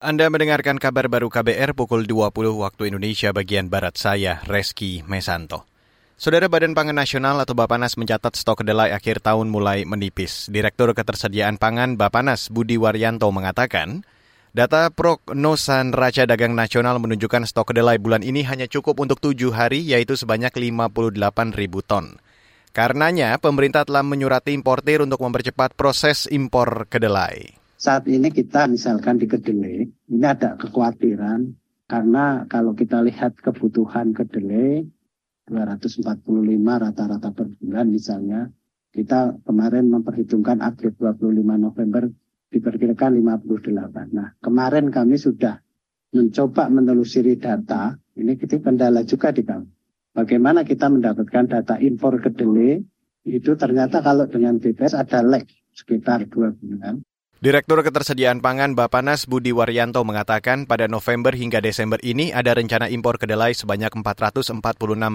Anda mendengarkan kabar baru KBR pukul 20 waktu Indonesia bagian Barat saya, Reski Mesanto. Saudara Badan Pangan Nasional atau Bapanas mencatat stok kedelai akhir tahun mulai menipis. Direktur Ketersediaan Pangan Bapanas Budi Waryanto mengatakan, data prognosan Raca Dagang Nasional menunjukkan stok kedelai bulan ini hanya cukup untuk tujuh hari, yaitu sebanyak 58 ribu ton. Karenanya, pemerintah telah menyurati importir untuk mempercepat proses impor kedelai saat ini kita misalkan di kedelai, ini ada kekhawatiran karena kalau kita lihat kebutuhan kedelai 245 rata-rata per bulan misalnya, kita kemarin memperhitungkan akhir 25 November diperkirakan 58. Nah, kemarin kami sudah mencoba menelusuri data, ini kita kendala juga di kami. Bagaimana kita mendapatkan data impor kedelai, itu ternyata kalau dengan BPS ada lag sekitar dua bulan. Direktur Ketersediaan Pangan Bapanas Budi Waryanto mengatakan pada November hingga Desember ini ada rencana impor kedelai sebanyak 446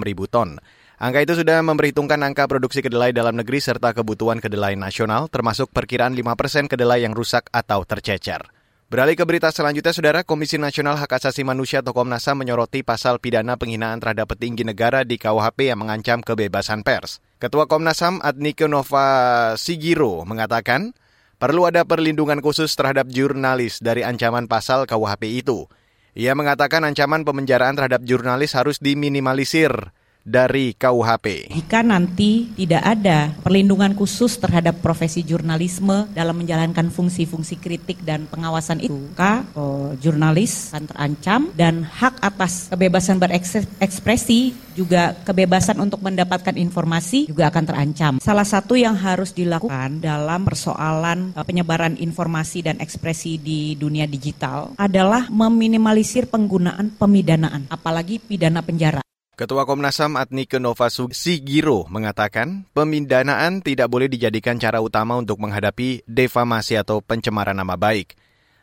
ribu ton. Angka itu sudah memperhitungkan angka produksi kedelai dalam negeri serta kebutuhan kedelai nasional, termasuk perkiraan 5 persen kedelai yang rusak atau tercecer. Beralih ke berita selanjutnya, Saudara, Komisi Nasional Hak Asasi Manusia atau Komnas HAM menyoroti pasal pidana penghinaan terhadap petinggi negara di KUHP yang mengancam kebebasan pers. Ketua Komnas HAM Adnike Nova Sigiro mengatakan, perlu ada perlindungan khusus terhadap jurnalis dari ancaman pasal KUHP itu. Ia mengatakan ancaman pemenjaraan terhadap jurnalis harus diminimalisir dari KUHP. Jika nanti tidak ada perlindungan khusus terhadap profesi jurnalisme dalam menjalankan fungsi-fungsi kritik dan pengawasan itu, maka oh, jurnalis akan terancam dan hak atas kebebasan berekspresi juga kebebasan untuk mendapatkan informasi juga akan terancam. Salah satu yang harus dilakukan dalam persoalan uh, penyebaran informasi dan ekspresi di dunia digital adalah meminimalisir penggunaan pemidanaan, apalagi pidana penjara. Ketua Komnas HAM Adnike Nova Sigiro mengatakan pemindanaan tidak boleh dijadikan cara utama untuk menghadapi defamasi atau pencemaran nama baik.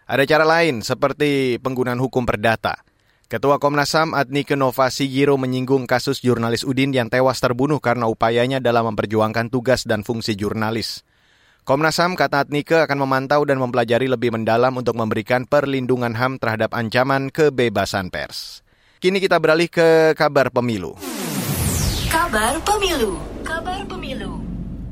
Ada cara lain seperti penggunaan hukum perdata. Ketua Komnas HAM Adnike Nova Sigiro menyinggung kasus jurnalis Udin yang tewas terbunuh karena upayanya dalam memperjuangkan tugas dan fungsi jurnalis. Komnas HAM kata Adnike akan memantau dan mempelajari lebih mendalam untuk memberikan perlindungan HAM terhadap ancaman kebebasan pers. Kini kita beralih ke kabar pemilu. Kabar pemilu. Kabar pemilu.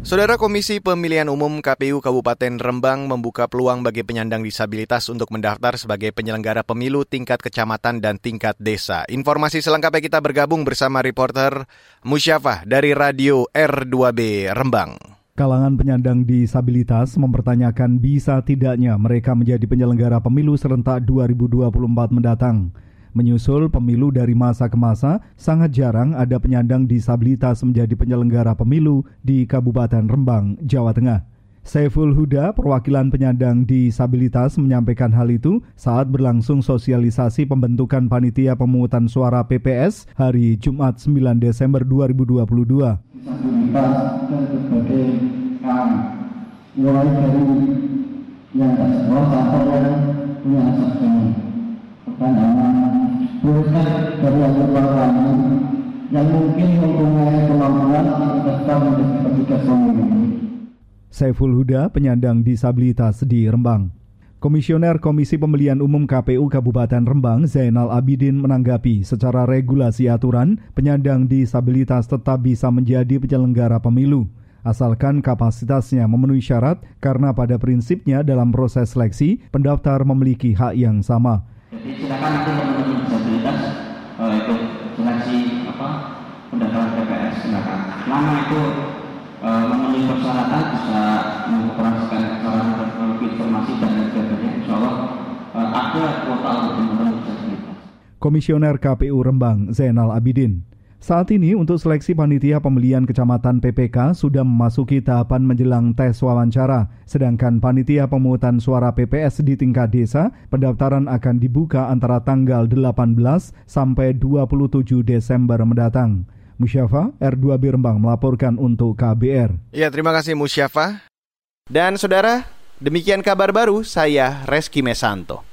Saudara Komisi Pemilihan Umum KPU Kabupaten Rembang membuka peluang bagi penyandang disabilitas untuk mendaftar sebagai penyelenggara pemilu tingkat kecamatan dan tingkat desa. Informasi selengkapnya kita bergabung bersama reporter Musyafah dari Radio R2B Rembang. Kalangan penyandang disabilitas mempertanyakan bisa tidaknya mereka menjadi penyelenggara pemilu serentak 2024 mendatang. Menyusul pemilu dari masa ke masa, sangat jarang ada penyandang disabilitas menjadi penyelenggara pemilu di Kabupaten Rembang, Jawa Tengah. Saiful Huda, perwakilan penyandang disabilitas, menyampaikan hal itu saat berlangsung sosialisasi pembentukan panitia pemungutan suara PPS hari Jumat 9 Desember 2022. mulai dari yang berkat dari anggota kami yang mungkin mempunyai kemampuan serta menjadi Saiful Huda, penyandang disabilitas di Rembang. Komisioner Komisi Pemilihan Umum KPU Kabupaten Rembang, Zainal Abidin menanggapi secara regulasi aturan, penyandang disabilitas tetap bisa menjadi penyelenggara pemilu, asalkan kapasitasnya memenuhi syarat karena pada prinsipnya dalam proses seleksi, pendaftar memiliki hak yang sama. Jadi silakan nanti teman-teman disabilitas uh, itu seleksi apa pendaftaran TPS silakan. Selama itu uh, memenuhi persyaratan bisa mengoperasikan sarana teknologi informasi dan lain sebagainya. Insya Allah uh, ada kuota untuk teman-teman disabilitas. Komisioner KPU Rembang Zainal Abidin saat ini untuk seleksi panitia pemilihan kecamatan PPK sudah memasuki tahapan menjelang tes wawancara, sedangkan panitia pemungutan suara PPS di tingkat desa pendaftaran akan dibuka antara tanggal 18 sampai 27 Desember mendatang. Musyafa, R2B Rembang melaporkan untuk KBR. Ya, terima kasih Musyafa. Dan saudara, demikian kabar baru saya Reski Mesanto.